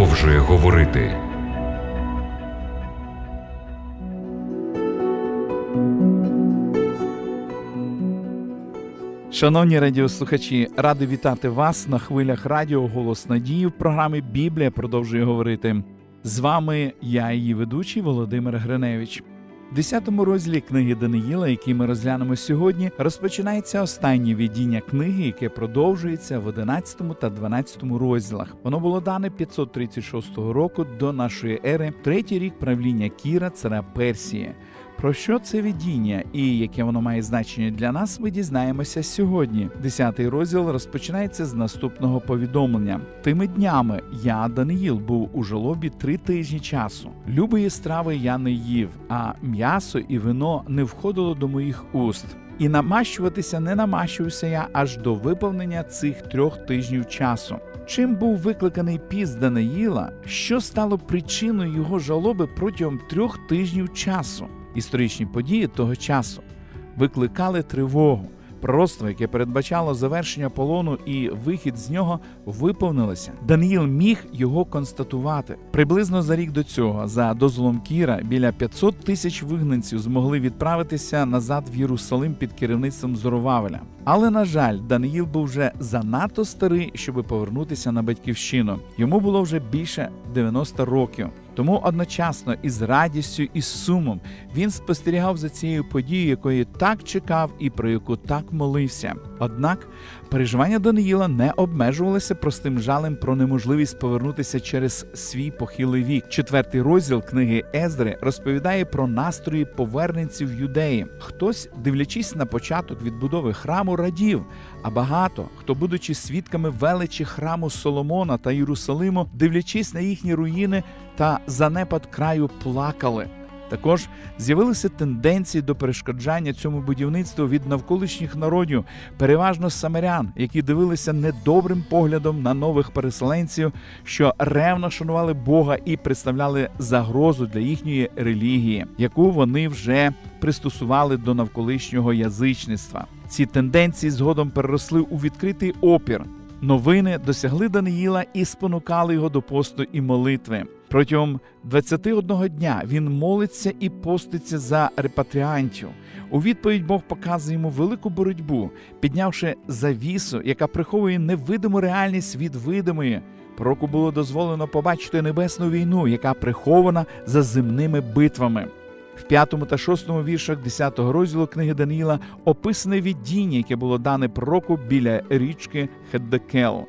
продовжує говорити. Шановні радіослухачі, радий вітати вас на хвилях радіо Голос Надії в програмі Біблія продовжує говорити. З вами я, її ведучий Володимир Гриневич. 10 розділі книги Даниїла, який ми розглянемо сьогодні, розпочинається останнє відіння книги, яке продовжується в 11 та 12 розділах. Воно було дане 536 року до нашої ери, третій рік правління Кіра, царя Персії. Про що це видіння і яке воно має значення для нас, ми дізнаємося сьогодні. Десятий розділ розпочинається з наступного повідомлення. Тими днями я, Даниїл, був у жолобі три тижні часу. Любої страви я не їв, а м'ясо і вино не входило до моїх уст. І намащуватися не намащувався я аж до виповнення цих трьох тижнів часу. Чим був викликаний піс Даниїла, що стало причиною його жалоби протягом трьох тижнів часу? Історичні події того часу викликали тривогу. Пророцтво, яке передбачало завершення полону і вихід з нього, виповнилося. Даниїл міг його констатувати. Приблизно за рік до цього, за дозволом Кіра, біля 500 тисяч вигнанців змогли відправитися назад в Єрусалим під керівництвом Зоровавеля. Але на жаль, Даниїл був вже занадто старий, щоб повернутися на батьківщину. Йому було вже більше 90 років. Тому одночасно із радістю і сумом він спостерігав за цією подією, якої так чекав і про яку так молився. Однак переживання Даниїла не обмежувалися простим жалем про неможливість повернутися через свій похилий вік. Четвертий розділ книги Ездри розповідає про настрої поверненців юдеї. Хтось, дивлячись на початок відбудови храму, радів. А багато хто, будучи свідками величі храму Соломона та Єрусалиму, дивлячись на їхні руїни та занепад краю, плакали. Також з'явилися тенденції до перешкоджання цьому будівництву від навколишніх народів, переважно самарян, які дивилися недобрим поглядом на нових переселенців, що ревно шанували Бога і представляли загрозу для їхньої релігії, яку вони вже пристосували до навколишнього язичництва. Ці тенденції згодом переросли у відкритий опір. Новини досягли Даниїла і спонукали його до посту і молитви. Протягом 21 дня він молиться і поститься за репатріантів. У відповідь Бог показує йому велику боротьбу, піднявши завісу, яка приховує невидиму реальність від видимої. Пророку було дозволено побачити небесну війну, яка прихована за земними битвами. В п'ятому та шостому віршах 10-го розділу книги Даниїла описане віддіння, яке було дане пророку біля річки Хеддекел.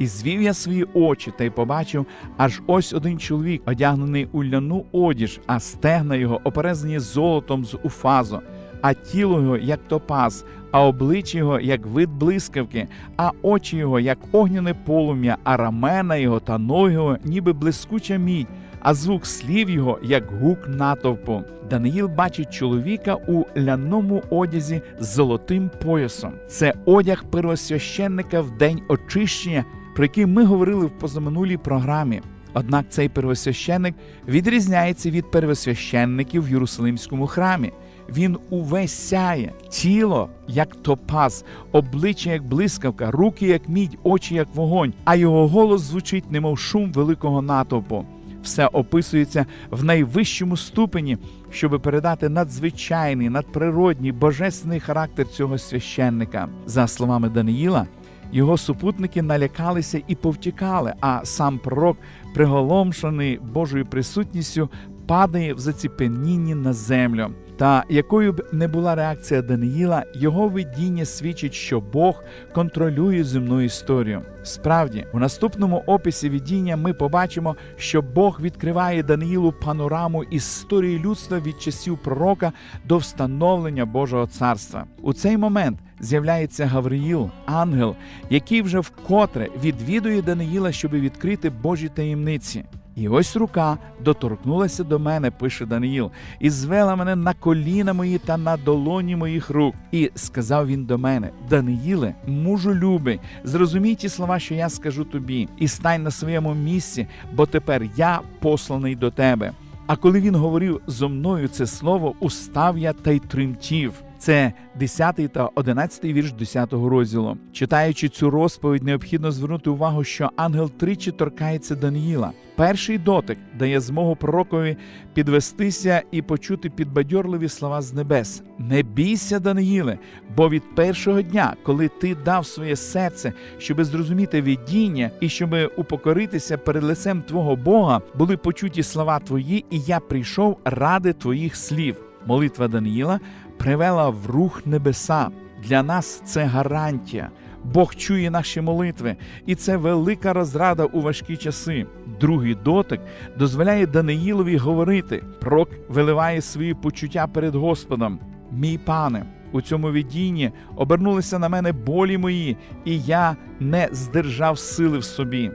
І звів я свої очі та й побачив, аж ось один чоловік, одягнений у ляну одіж, а стегна його оперезані золотом з уфазу, а тіло його, як топаз, а обличчя його, як вид блискавки, а очі його, як огняне полум'я, а рамена його та ноги його, ніби блискуча мідь а звук слів його як гук натовпу. Даниїл бачить чоловіка у ляному одязі з золотим поясом. Це одяг первосвященника в день очищення, про який ми говорили в позаминулій програмі. Однак цей первосвященник відрізняється від первосвященників в Єрусалимському храмі. Він увесь сяє, тіло, як топаз, обличчя, як блискавка, руки, як мідь, очі, як вогонь, а його голос звучить, немов шум великого натовпу все описується в найвищому ступені, щоб передати надзвичайний, надприродній, божественний характер цього священника. За словами Даниїла, його супутники налякалися і повтікали, а сам пророк, приголомшений Божою присутністю, падає в заціпенінні на землю. Та якою б не була реакція Даниїла, його видіння свідчить, що Бог контролює земну історію. Справді, у наступному описі видіння ми побачимо, що Бог відкриває Даниїлу панораму історії людства від часів пророка до встановлення Божого царства. У цей момент з'являється Гавриїл, ангел, який вже вкотре відвідує Даниїла, щоб відкрити Божі таємниці. І ось рука доторкнулася до мене, пише Даниїл, і звела мене на коліна мої та на долоні моїх рук. І сказав він до мене: Даниїле, мужу любий, зрозумій ті слова, що я скажу тобі, і стань на своєму місці, бо тепер я посланий до тебе. А коли він говорив зо мною це слово, устав я та й тремтів. Це 10 та 11 вірш 10 розділу. Читаючи цю розповідь, необхідно звернути увагу, що ангел тричі торкається Даниїла. Перший дотик дає змогу пророкові підвестися і почути підбадьорливі слова з небес. Не бійся, Даниїле, бо від першого дня, коли ти дав своє серце, щоби зрозуміти видіння і щоби упокоритися перед лицем твого Бога, були почуті слова твої, і я прийшов ради твоїх слів. Молитва Даниїла привела в рух небеса. Для нас це гарантія. Бог чує наші молитви, і це велика розрада у важкі часи. Другий дотик дозволяє Даниїлові говорити. Прок виливає свої почуття перед Господом. Мій пане, у цьому видінні обернулися на мене болі мої, і я не здержав сили в собі.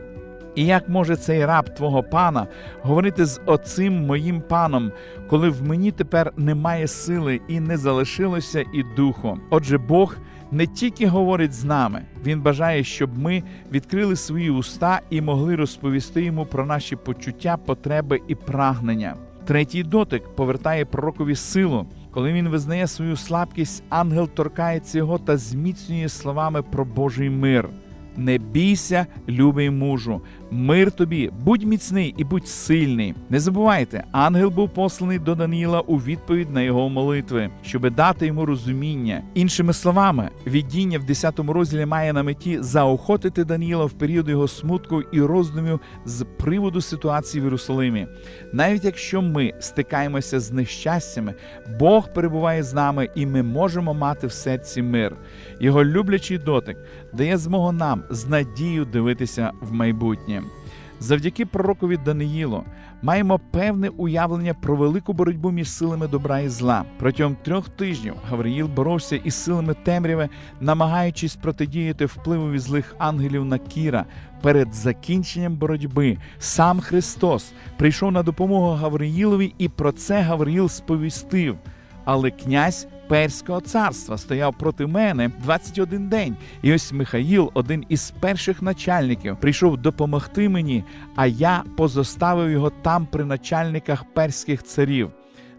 І як може цей раб твого пана говорити з оцим моїм паном, коли в мені тепер немає сили і не залишилося і духу? Отже, Бог не тільки говорить з нами, Він бажає, щоб ми відкрили свої уста і могли розповісти йому про наші почуття, потреби і прагнення. Третій дотик повертає пророкові силу. Коли він визнає свою слабкість, ангел торкається його та зміцнює словами про Божий мир. Не бійся, любий мужу, мир тобі, будь міцний і будь сильний. Не забувайте, ангел був посланий до Даніїла у відповідь на його молитви, щоби дати йому розуміння. Іншими словами, віддіння в 10 розділі має на меті заохотити Даніїла в період його смутку і роздумів з приводу ситуації в Єрусалимі. Навіть якщо ми стикаємося з нещастями, Бог перебуває з нами, і ми можемо мати в серці мир. Його люблячий дотик дає змогу нам з надією дивитися в майбутнє. Завдяки пророкові Даниїлу маємо певне уявлення про велику боротьбу між силами добра і зла. Протягом трьох тижнів Гавриїл боровся із силами темряви, намагаючись протидіяти впливові злих ангелів на Кіра. Перед закінченням боротьби сам Христос прийшов на допомогу Гавриїлові, і про це Гавриїл сповістив. Але князь Перського царства стояв проти мене 21 день. І ось Михаїл, один із перших начальників, прийшов допомогти мені, а я позоставив його там при начальниках перських царів.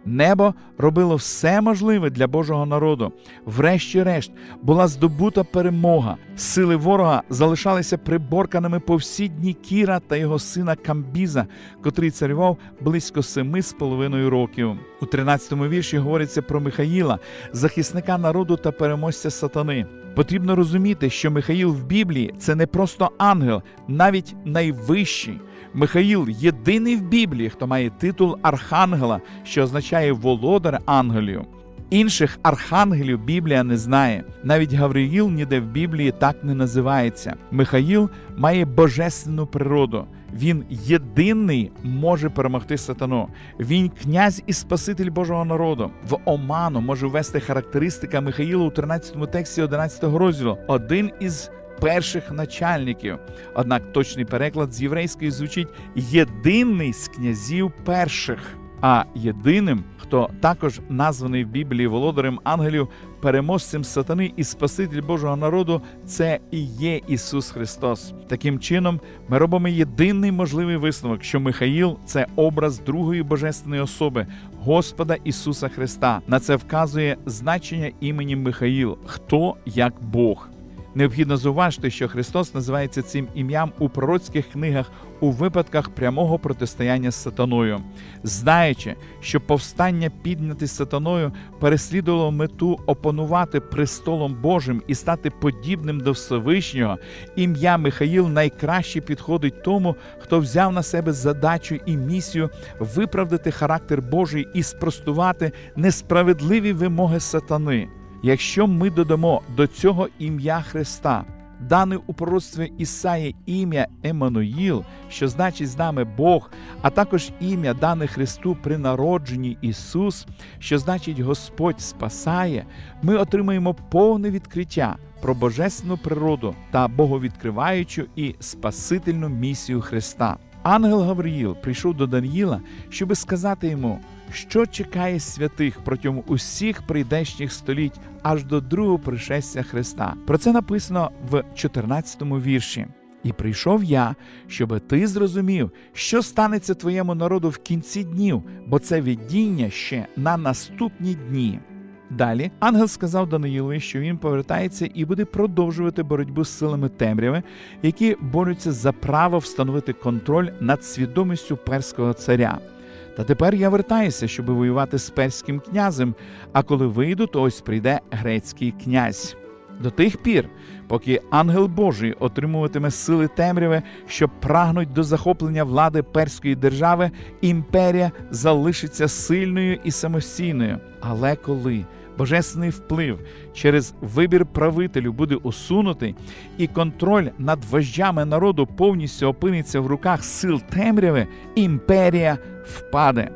Небо робило все можливе для Божого народу. Врешті-решт була здобута перемога. Сили ворога залишалися приборканими по всі дні Кіра та його сина Камбіза, котрий царював близько семи з половиною років. У 13-му вірші говориться про Михаїла, захисника народу та переможця сатани. Потрібно розуміти, що Михаїл в Біблії це не просто ангел, навіть найвищий. Михаїл єдиний в Біблії, хто має титул Архангела, що означає володар ангелів. Інших архангелів Біблія не знає. Навіть Гавриїл ніде в Біблії так не називається. Михаїл має божественну природу. Він єдиний може перемогти сатану. Він князь і спаситель Божого народу. В оману може ввести характеристика Михаїла у 13 тексті 11 розділу. Один із перших начальників. Однак точний переклад з єврейської звучить єдиний з князів перших. А єдиним, хто також названий в Біблії володарем ангелів, переможцем сатани і Спаситель Божого народу, це і є Ісус Христос. Таким чином, ми робимо єдиний можливий висновок, що Михаїл це образ другої божественної особи, Господа Ісуса Христа. На це вказує значення імені Михаїл, хто як Бог. Необхідно зауважити, що Христос називається цим ім'ям у пророцьких книгах у випадках прямого протистояння з сатаною, знаючи, що повстання підняти сатаною переслідувало мету опанувати престолом Божим і стати подібним до Всевишнього, ім'я Михаїл найкраще підходить тому, хто взяв на себе задачу і місію виправдати характер Божий і спростувати несправедливі вимоги сатани. Якщо ми додамо до цього ім'я Христа, дане у пророцтві Ісаї ім'я Еммануїл, що значить з нами Бог, а також ім'я дане Христу при народженні Ісус, що значить Господь спасає, ми отримаємо повне відкриття про божественну природу та боговідкриваючу і спасительну місію Христа. Ангел Гавриїл прийшов до Даніїла, щоби сказати йому що чекає святих протягом усіх прийдешніх століть аж до другого пришестя Христа. Про це написано в 14 вірші. І прийшов я, щоби ти зрозумів, що станеться твоєму народу в кінці днів, бо це видіння ще на наступні дні. Далі ангел сказав Даниїлові, що він повертається і буде продовжувати боротьбу з силами темряви, які борються за право встановити контроль над свідомістю перського царя. Та тепер я вертаюся, щоби воювати з перським князем. А коли вийду, то ось прийде грецький князь. До тих пір, поки ангел Божий отримуватиме сили темряви, що прагнуть до захоплення влади перської держави, імперія залишиться сильною і самостійною. Але коли божественний вплив через вибір правителю буде усунутий, і контроль над вождями народу повністю опиниться в руках сил темряви, імперія впаде.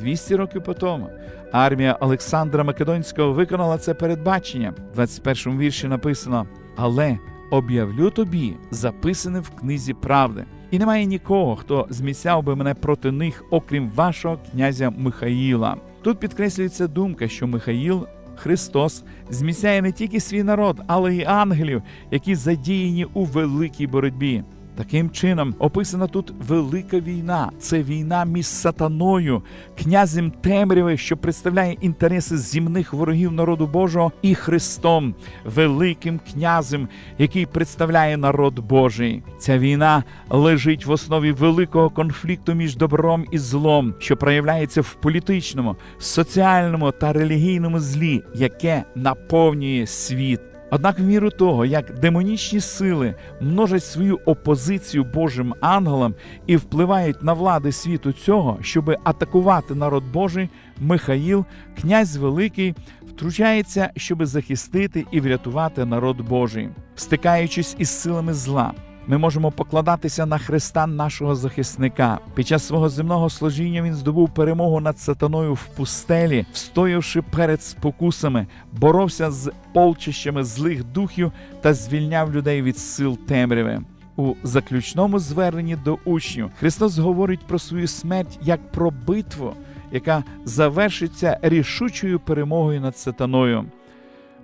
200 років по тому армія Олександра Македонського виконала це передбачення. В 21 вірші написано: Але об'явлю тобі, записане в книзі правди. І немає нікого, хто зміцяв би мене проти них, окрім вашого князя Михаїла. Тут підкреслюється думка, що Михаїл. Христос зміцяє не тільки свій народ, але й ангелів, які задіяні у великій боротьбі. Таким чином описана тут велика війна. Це війна між сатаною, князем темряви, що представляє інтереси земних ворогів народу Божого, і Христом, великим князем, який представляє народ Божий. Ця війна лежить в основі великого конфлікту між добром і злом, що проявляється в політичному, соціальному та релігійному злі, яке наповнює світ. Однак, в міру того, як демонічні сили множать свою опозицію Божим ангелам і впливають на влади світу цього, щоби атакувати народ Божий, Михаїл, князь Великий, втручається, щоби захистити і врятувати народ Божий, стикаючись із силами зла. Ми можемо покладатися на Христа нашого захисника. Під час свого земного служіння він здобув перемогу над сатаною в пустелі, встоявши перед спокусами, боровся з полчищами злих духів та звільняв людей від сил темряви. У заключному зверненні до учнів Христос говорить про свою смерть як про битву, яка завершиться рішучою перемогою над сатаною.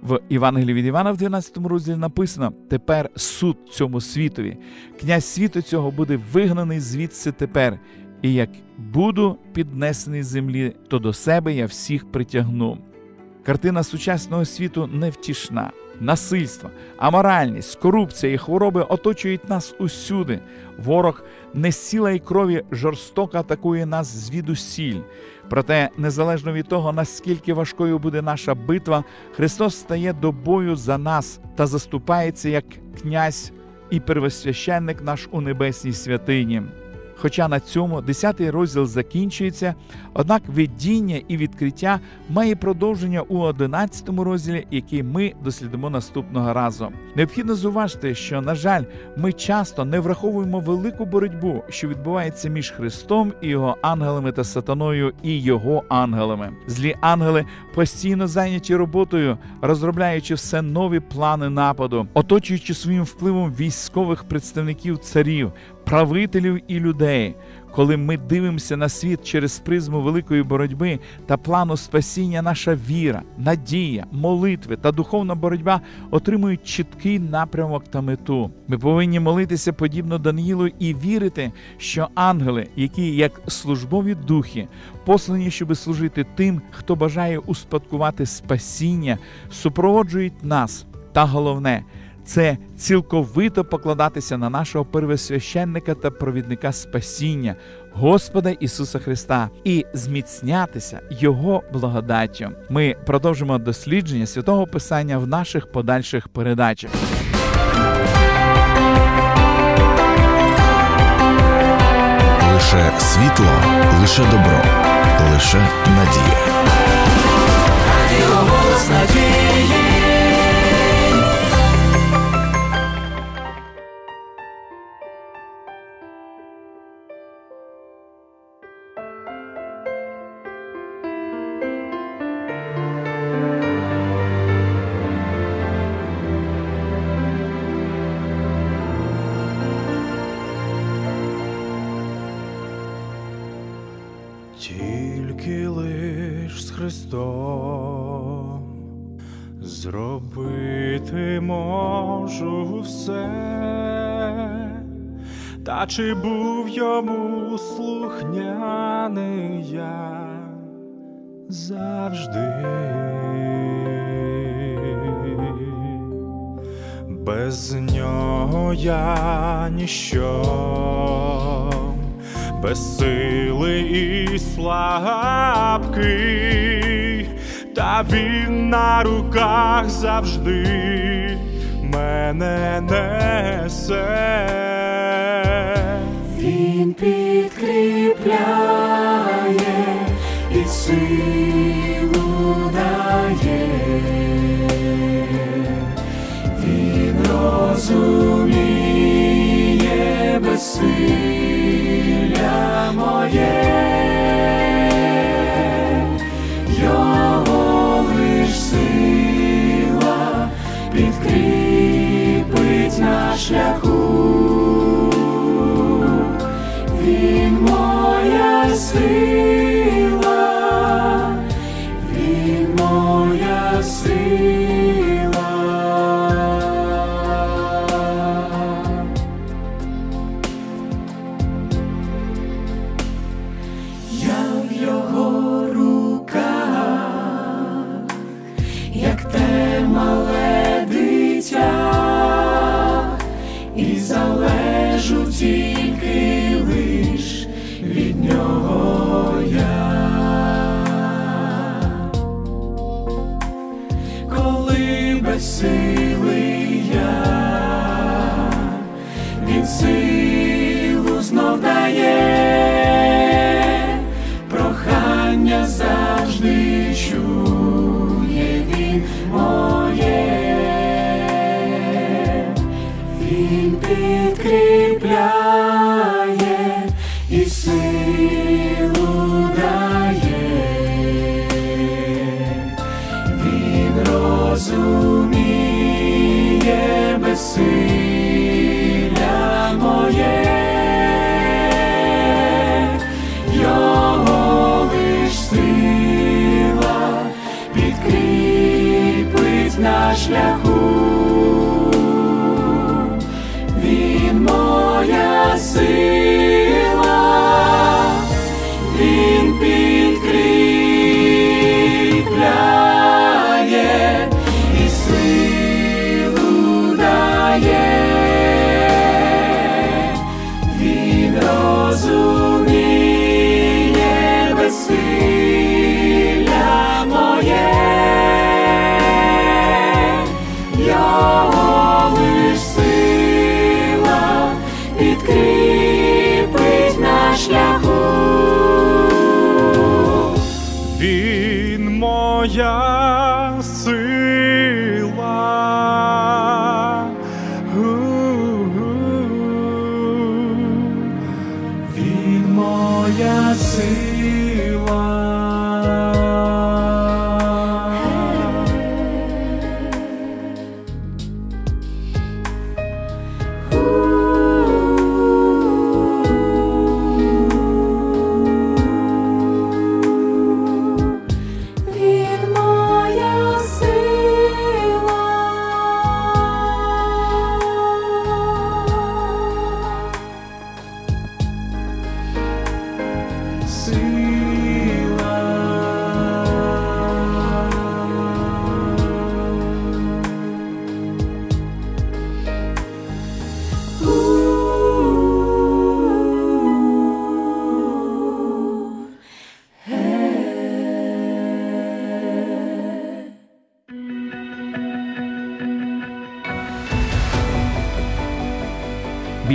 В Євангелії від Івана в 12 розділі написано: тепер суд цьому світові. Князь світу цього буде вигнаний звідси тепер. І як буду піднесений землі, то до себе я всіх притягну. Картина сучасного світу невтішна. Насильство, аморальність, корупція і хвороби оточують нас усюди. Ворог не сіла й крові жорстоко атакує нас звідусіль. Проте, незалежно від того, наскільки важкою буде наша битва, Христос стає до бою за нас та заступається як князь і первосвященник наш у небесній святині. Хоча на цьому 10-й розділ закінчується, однак видіння і відкриття має продовження у 11 розділі, який ми дослідимо наступного разу. Необхідно зуважити, що, на жаль, ми часто не враховуємо велику боротьбу, що відбувається між Христом і його ангелами та сатаною і його ангелами. Злі ангели постійно зайняті роботою, розробляючи все нові плани нападу, оточуючи своїм впливом військових представників царів правителів і людей. Коли ми дивимося на світ через призму великої боротьби та плану спасіння, наша віра, надія, молитви та духовна боротьба отримують чіткий напрямок та мету. Ми повинні молитися подібно Даниїлу і вірити, що ангели, які як службові духи, послані, щоби служити тим, хто бажає успадкувати спасіння, супроводжують нас. Та головне це цілковито покладатися на нашого первосвященника та провідника спасіння, Господа Ісуса Христа, і зміцнятися Його благодаттю. Ми продовжимо дослідження святого Писання в наших подальших передачах. Лише світло, лише добро, лише надія. Радіо голос надії. Христом. Зробити можу все, та чи був йому слухняний я, завжди. Без нього я ніщо, без сили і слабкий, та він на руках завжди мене несе. Він підкріпляє і силу дає, він розуміє безсилля моє, розуміє безсилля